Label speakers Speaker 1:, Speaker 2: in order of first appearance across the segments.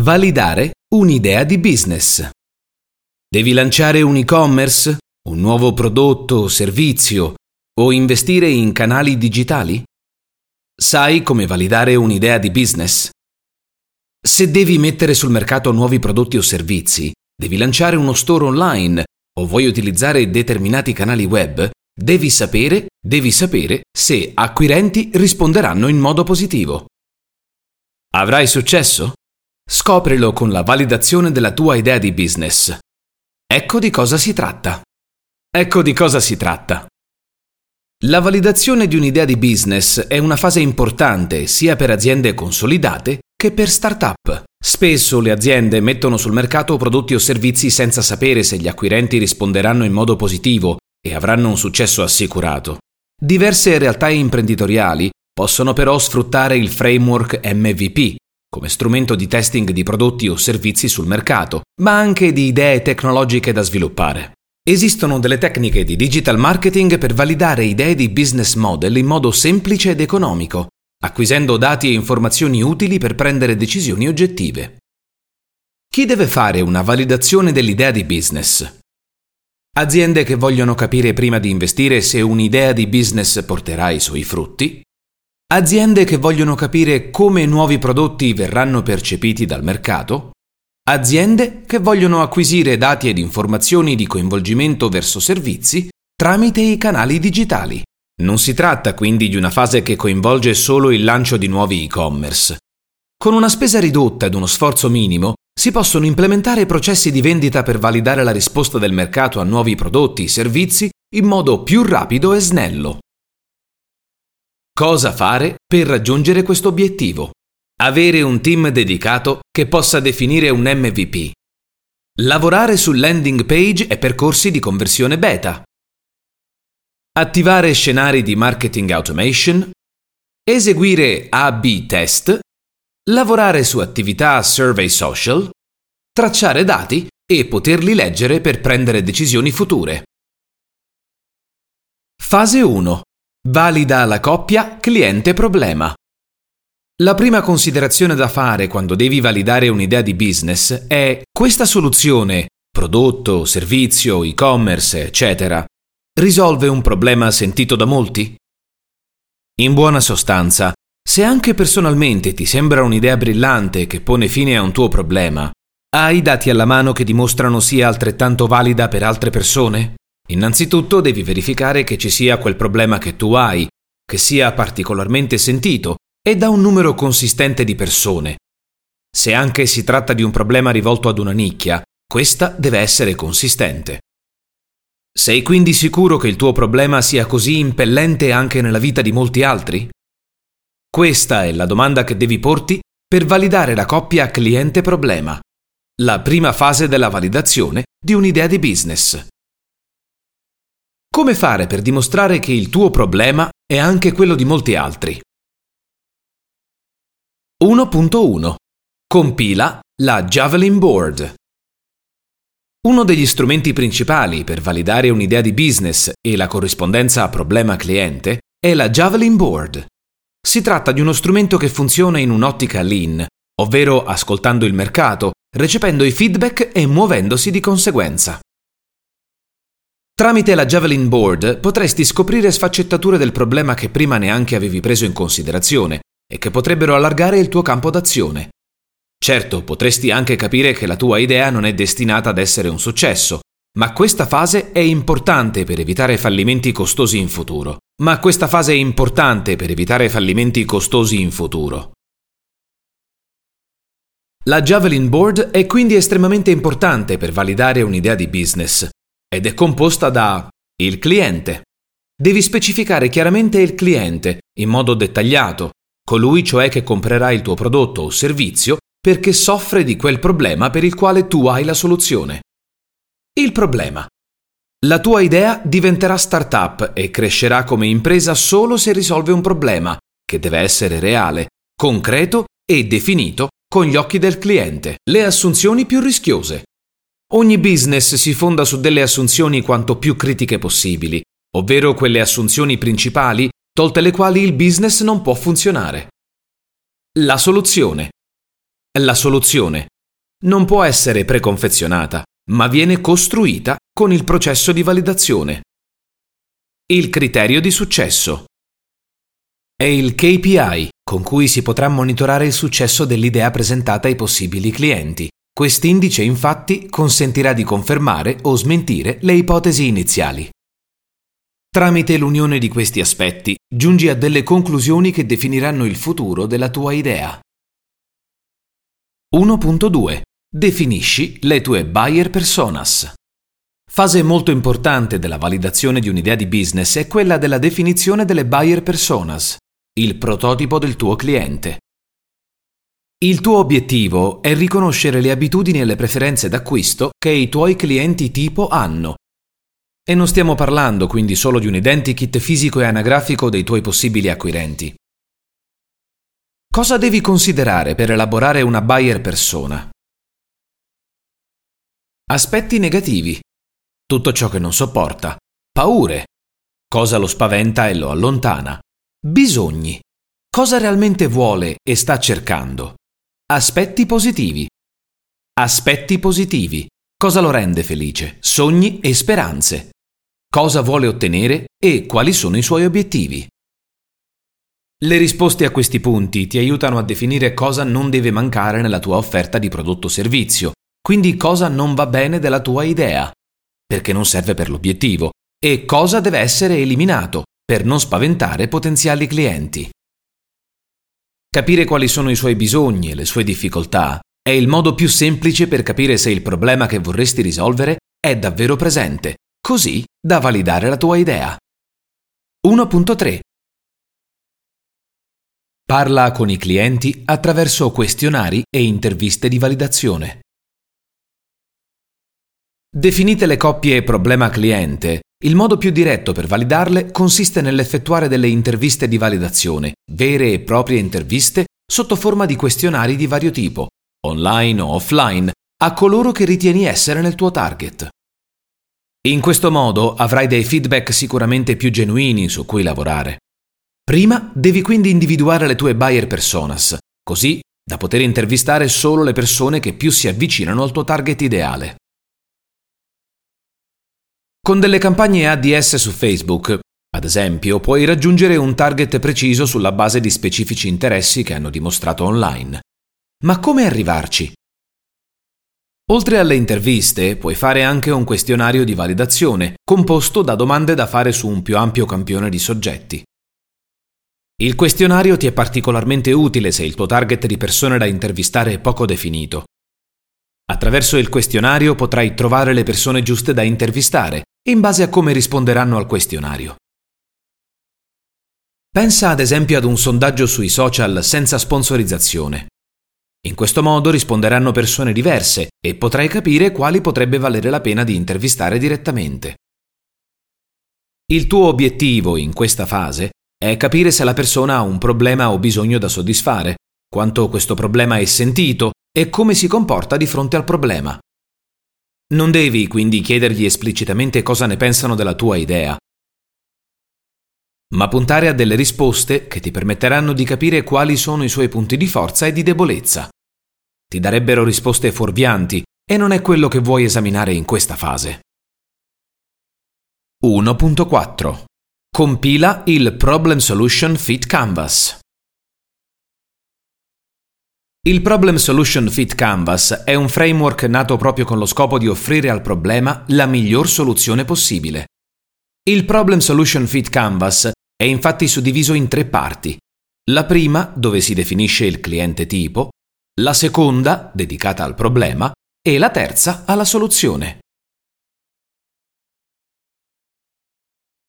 Speaker 1: Validare un'idea di business. Devi lanciare un e-commerce, un nuovo prodotto o servizio o investire in canali digitali? Sai come validare un'idea di business? Se devi mettere sul mercato nuovi prodotti o servizi, devi lanciare uno store online o vuoi utilizzare determinati canali web, devi sapere, devi sapere se acquirenti risponderanno in modo positivo. Avrai successo? Scoprilo con la validazione della tua idea di business. Ecco di cosa si tratta. Ecco di cosa si tratta. La validazione di un'idea di business è una fase importante sia per aziende consolidate che per start-up. Spesso le aziende mettono sul mercato prodotti o servizi senza sapere se gli acquirenti risponderanno in modo positivo e avranno un successo assicurato. Diverse realtà imprenditoriali possono però sfruttare il framework MVP, come strumento di testing di prodotti o servizi sul mercato, ma anche di idee tecnologiche da sviluppare. Esistono delle tecniche di digital marketing per validare idee di business model in modo semplice ed economico, acquisendo dati e informazioni utili per prendere decisioni oggettive. Chi deve fare una validazione dell'idea di business? Aziende che vogliono capire prima di investire se un'idea di business porterà i suoi frutti, Aziende che vogliono capire come nuovi prodotti verranno percepiti dal mercato. Aziende che vogliono acquisire dati ed informazioni di coinvolgimento verso servizi tramite i canali digitali. Non si tratta quindi di una fase che coinvolge solo il lancio di nuovi e-commerce. Con una spesa ridotta ed uno sforzo minimo si possono implementare processi di vendita per validare la risposta del mercato a nuovi prodotti e servizi in modo più rapido e snello. Cosa fare per raggiungere questo obiettivo? Avere un team dedicato che possa definire un MVP. Lavorare su landing page e percorsi di conversione beta. Attivare scenari di marketing automation. Eseguire A-B test. Lavorare su attività survey social. Tracciare dati e poterli leggere per prendere decisioni future. Fase 1. Valida la coppia cliente-problema. La prima considerazione da fare quando devi validare un'idea di business è questa soluzione, prodotto, servizio, e-commerce, eccetera, risolve un problema sentito da molti? In buona sostanza, se anche personalmente ti sembra un'idea brillante che pone fine a un tuo problema, hai dati alla mano che dimostrano sia altrettanto valida per altre persone? Innanzitutto devi verificare che ci sia quel problema che tu hai, che sia particolarmente sentito e da un numero consistente di persone. Se anche si tratta di un problema rivolto ad una nicchia, questa deve essere consistente. Sei quindi sicuro che il tuo problema sia così impellente anche nella vita di molti altri? Questa è la domanda che devi porti per validare la coppia cliente-problema, la prima fase della validazione di un'idea di business. Come fare per dimostrare che il tuo problema è anche quello di molti altri? 1.1 Compila la Javelin Board. Uno degli strumenti principali per validare un'idea di business e la corrispondenza a problema cliente è la Javelin Board. Si tratta di uno strumento che funziona in un'ottica lean, ovvero ascoltando il mercato, recependo i feedback e muovendosi di conseguenza. Tramite la Javelin Board potresti scoprire sfaccettature del problema che prima neanche avevi preso in considerazione e che potrebbero allargare il tuo campo d'azione. Certo, potresti anche capire che la tua idea non è destinata ad essere un successo, ma questa fase è importante per evitare fallimenti costosi in futuro. Ma questa fase è importante per evitare fallimenti costosi in futuro. La Javelin Board è quindi estremamente importante per validare un'idea di business ed è composta da il cliente. Devi specificare chiaramente il cliente in modo dettagliato, colui cioè che comprerà il tuo prodotto o servizio perché soffre di quel problema per il quale tu hai la soluzione. Il problema. La tua idea diventerà startup e crescerà come impresa solo se risolve un problema, che deve essere reale, concreto e definito con gli occhi del cliente. Le assunzioni più rischiose. Ogni business si fonda su delle assunzioni quanto più critiche possibili, ovvero quelle assunzioni principali tolte le quali il business non può funzionare. La soluzione. La soluzione non può essere preconfezionata, ma viene costruita con il processo di validazione. Il criterio di successo è il KPI con cui si potrà monitorare il successo dell'idea presentata ai possibili clienti. Quest'indice infatti consentirà di confermare o smentire le ipotesi iniziali. Tramite l'unione di questi aspetti giungi a delle conclusioni che definiranno il futuro della tua idea. 1.2 Definisci le tue buyer personas. Fase molto importante della validazione di un'idea di business è quella della definizione delle buyer personas, il prototipo del tuo cliente. Il tuo obiettivo è riconoscere le abitudini e le preferenze d'acquisto che i tuoi clienti tipo hanno. E non stiamo parlando quindi solo di un identikit fisico e anagrafico dei tuoi possibili acquirenti. Cosa devi considerare per elaborare una buyer persona? Aspetti negativi. Tutto ciò che non sopporta. Paure. Cosa lo spaventa e lo allontana. Bisogni. Cosa realmente vuole e sta cercando. Aspetti positivi. Aspetti positivi. Cosa lo rende felice? Sogni e speranze. Cosa vuole ottenere e quali sono i suoi obiettivi. Le risposte a questi punti ti aiutano a definire cosa non deve mancare nella tua offerta di prodotto o servizio, quindi cosa non va bene della tua idea, perché non serve per l'obiettivo, e cosa deve essere eliminato per non spaventare potenziali clienti. Capire quali sono i suoi bisogni e le sue difficoltà è il modo più semplice per capire se il problema che vorresti risolvere è davvero presente, così da validare la tua idea. 1.3 Parla con i clienti attraverso questionari e interviste di validazione. Definite le coppie problema cliente il modo più diretto per validarle consiste nell'effettuare delle interviste di validazione, vere e proprie interviste, sotto forma di questionari di vario tipo, online o offline, a coloro che ritieni essere nel tuo target. In questo modo avrai dei feedback sicuramente più genuini su cui lavorare. Prima devi quindi individuare le tue buyer personas, così da poter intervistare solo le persone che più si avvicinano al tuo target ideale. Con delle campagne ADS su Facebook, ad esempio, puoi raggiungere un target preciso sulla base di specifici interessi che hanno dimostrato online. Ma come arrivarci? Oltre alle interviste, puoi fare anche un questionario di validazione, composto da domande da fare su un più ampio campione di soggetti. Il questionario ti è particolarmente utile se il tuo target di persone da intervistare è poco definito. Attraverso il questionario potrai trovare le persone giuste da intervistare in base a come risponderanno al questionario. Pensa ad esempio ad un sondaggio sui social senza sponsorizzazione. In questo modo risponderanno persone diverse e potrai capire quali potrebbe valere la pena di intervistare direttamente. Il tuo obiettivo in questa fase è capire se la persona ha un problema o bisogno da soddisfare, quanto questo problema è sentito e come si comporta di fronte al problema. Non devi quindi chiedergli esplicitamente cosa ne pensano della tua idea, ma puntare a delle risposte che ti permetteranno di capire quali sono i suoi punti di forza e di debolezza. Ti darebbero risposte fuorvianti e non è quello che vuoi esaminare in questa fase. 1.4 Compila il Problem Solution Fit Canvas. Il Problem Solution Fit Canvas è un framework nato proprio con lo scopo di offrire al problema la miglior soluzione possibile. Il Problem Solution Fit Canvas è infatti suddiviso in tre parti. La prima, dove si definisce il cliente tipo, la seconda, dedicata al problema, e la terza alla soluzione.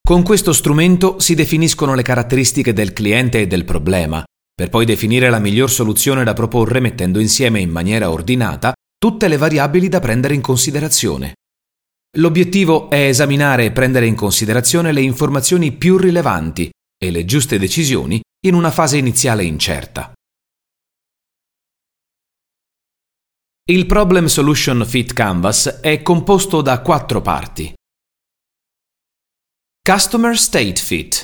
Speaker 1: Con questo strumento si definiscono le caratteristiche del cliente e del problema, per poi definire la miglior soluzione da proporre mettendo insieme in maniera ordinata tutte le variabili da prendere in considerazione. L'obiettivo è esaminare e prendere in considerazione le informazioni più rilevanti e le giuste decisioni in una fase iniziale incerta. Il Problem Solution Fit Canvas è composto da quattro parti. Customer State Fit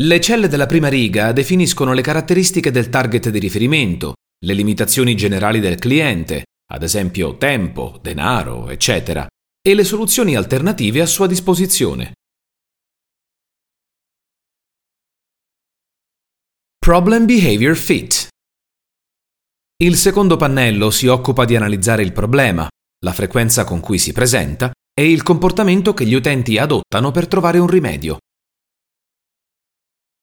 Speaker 1: le celle della prima riga definiscono le caratteristiche del target di riferimento, le limitazioni generali del cliente, ad esempio tempo, denaro, eccetera, e le soluzioni alternative a sua disposizione. Problem Behavior Fit Il secondo pannello si occupa di analizzare il problema, la frequenza con cui si presenta e il comportamento che gli utenti adottano per trovare un rimedio.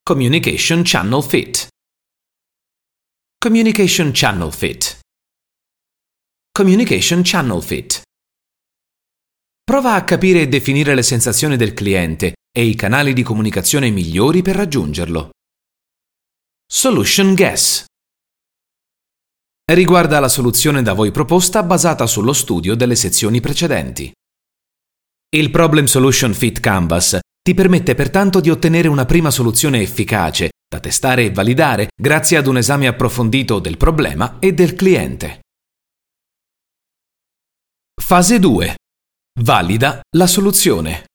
Speaker 1: Communication Channel Fit Communication Channel Fit Communication Channel Fit Prova a capire e definire le sensazioni del cliente e i canali di comunicazione migliori per raggiungerlo. Solution Guess Riguarda la soluzione da voi proposta basata sullo studio delle sezioni precedenti. Il Problem Solution Fit Canvas ti permette pertanto di ottenere una prima soluzione efficace da testare e validare grazie ad un esame approfondito del problema e del cliente. Fase 2. Valida la soluzione.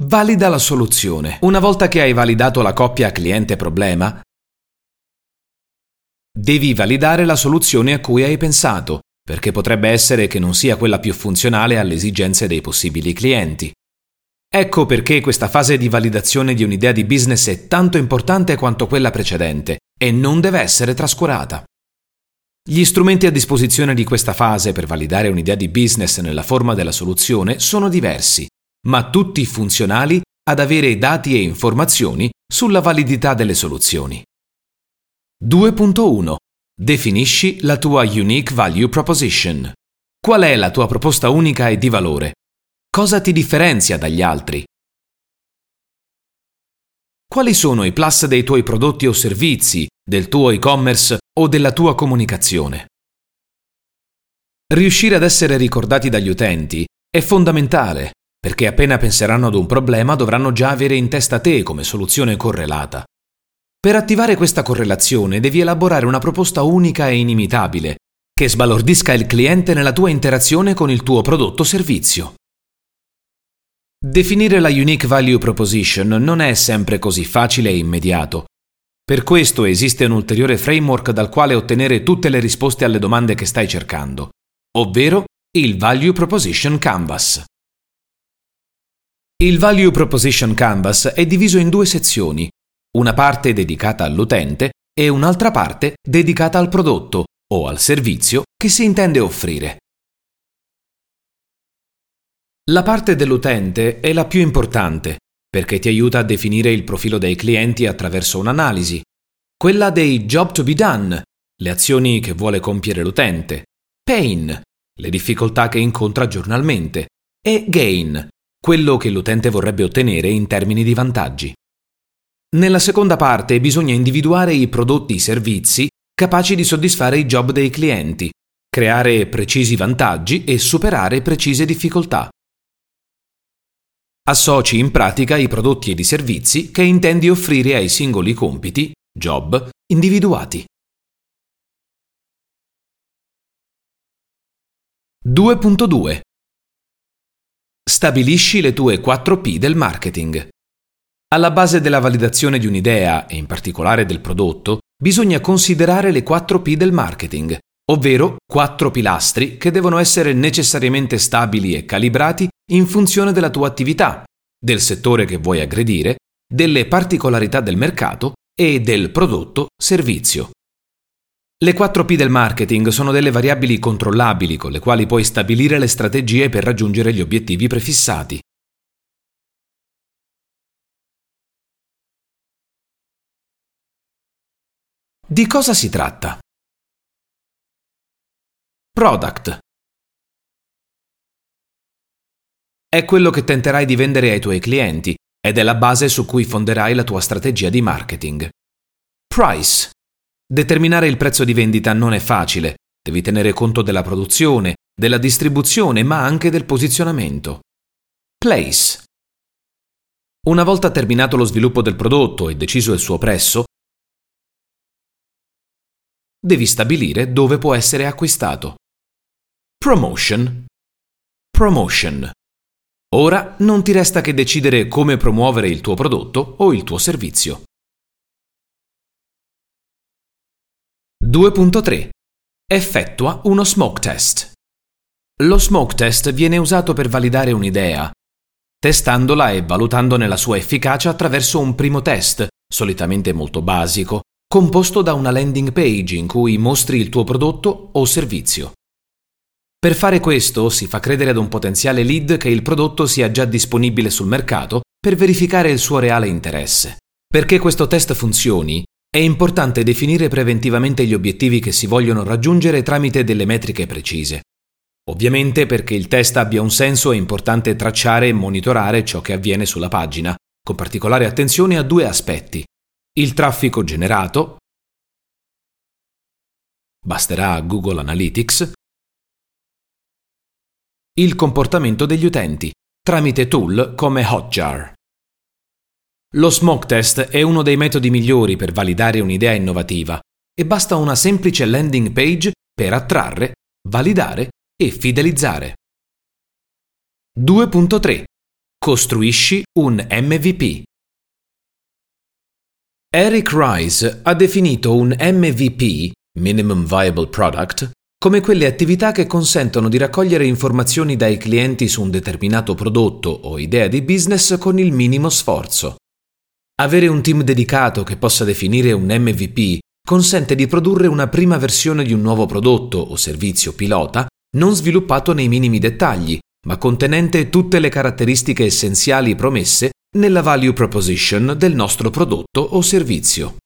Speaker 1: Valida la soluzione. Una volta che hai validato la coppia cliente-problema, devi validare la soluzione a cui hai pensato perché potrebbe essere che non sia quella più funzionale alle esigenze dei possibili clienti. Ecco perché questa fase di validazione di un'idea di business è tanto importante quanto quella precedente e non deve essere trascurata. Gli strumenti a disposizione di questa fase per validare un'idea di business nella forma della soluzione sono diversi, ma tutti funzionali ad avere dati e informazioni sulla validità delle soluzioni. 2.1 Definisci la tua Unique Value Proposition. Qual è la tua proposta unica e di valore? Cosa ti differenzia dagli altri? Quali sono i plus dei tuoi prodotti o servizi, del tuo e-commerce o della tua comunicazione? Riuscire ad essere ricordati dagli utenti è fondamentale, perché appena penseranno ad un problema dovranno già avere in testa te come soluzione correlata. Per attivare questa correlazione devi elaborare una proposta unica e inimitabile, che sbalordisca il cliente nella tua interazione con il tuo prodotto o servizio. Definire la Unique Value Proposition non è sempre così facile e immediato. Per questo esiste un ulteriore framework dal quale ottenere tutte le risposte alle domande che stai cercando, ovvero il Value Proposition Canvas. Il Value Proposition Canvas è diviso in due sezioni, una parte dedicata all'utente e un'altra parte dedicata al prodotto o al servizio che si intende offrire. La parte dell'utente è la più importante perché ti aiuta a definire il profilo dei clienti attraverso un'analisi, quella dei job to be done, le azioni che vuole compiere l'utente, pain, le difficoltà che incontra giornalmente, e gain, quello che l'utente vorrebbe ottenere in termini di vantaggi. Nella seconda parte bisogna individuare i prodotti e servizi capaci di soddisfare i job dei clienti, creare precisi vantaggi e superare precise difficoltà. Associ in pratica i prodotti ed i servizi che intendi offrire ai singoli compiti, job, individuati. 2.2 Stabilisci le tue 4P del marketing. Alla base della validazione di un'idea, e in particolare del prodotto, bisogna considerare le 4 P del marketing, ovvero quattro pilastri che devono essere necessariamente stabili e calibrati in funzione della tua attività, del settore che vuoi aggredire, delle particolarità del mercato e del prodotto-servizio. Le 4 P del marketing sono delle variabili controllabili con le quali puoi stabilire le strategie per raggiungere gli obiettivi prefissati. Di cosa si tratta? Product. È quello che tenterai di vendere ai tuoi clienti ed è la base su cui fonderai la tua strategia di marketing. Price. Determinare il prezzo di vendita non è facile, devi tenere conto della produzione, della distribuzione, ma anche del posizionamento. Place. Una volta terminato lo sviluppo del prodotto e deciso il suo prezzo, devi stabilire dove può essere acquistato. Promotion. Promotion. Ora non ti resta che decidere come promuovere il tuo prodotto o il tuo servizio. 2.3 Effettua uno smoke test. Lo smoke test viene usato per validare un'idea, testandola e valutandone la sua efficacia attraverso un primo test, solitamente molto basico, composto da una landing page in cui mostri il tuo prodotto o servizio. Per fare questo si fa credere ad un potenziale lead che il prodotto sia già disponibile sul mercato per verificare il suo reale interesse. Perché questo test funzioni, è importante definire preventivamente gli obiettivi che si vogliono raggiungere tramite delle metriche precise. Ovviamente perché il test abbia un senso è importante tracciare e monitorare ciò che avviene sulla pagina, con particolare attenzione a due aspetti. Il traffico generato, basterà Google Analytics, il comportamento degli utenti tramite tool come Hotjar. Lo smoke test è uno dei metodi migliori per validare un'idea innovativa e basta una semplice landing page per attrarre, validare e fidelizzare. 2.3 Costruisci un MVP. Eric Rice ha definito un MVP, Minimum Viable Product, come quelle attività che consentono di raccogliere informazioni dai clienti su un determinato prodotto o idea di business con il minimo sforzo. Avere un team dedicato che possa definire un MVP consente di produrre una prima versione di un nuovo prodotto o servizio pilota non sviluppato nei minimi dettagli, ma contenente tutte le caratteristiche essenziali promesse nella value proposition del nostro prodotto o servizio.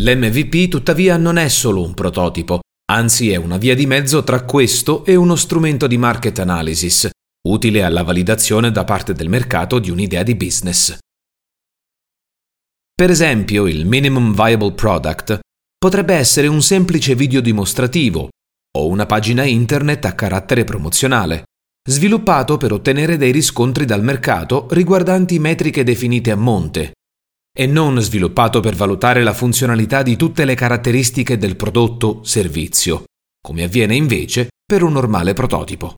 Speaker 1: L'MVP tuttavia non è solo un prototipo, anzi è una via di mezzo tra questo e uno strumento di market analysis, utile alla validazione da parte del mercato di un'idea di business. Per esempio, il Minimum Viable Product potrebbe essere un semplice video dimostrativo o una pagina internet a carattere promozionale, sviluppato per ottenere dei riscontri dal mercato riguardanti metriche definite a monte, e non sviluppato per valutare la funzionalità di tutte le caratteristiche del prodotto servizio, come avviene invece per un normale prototipo.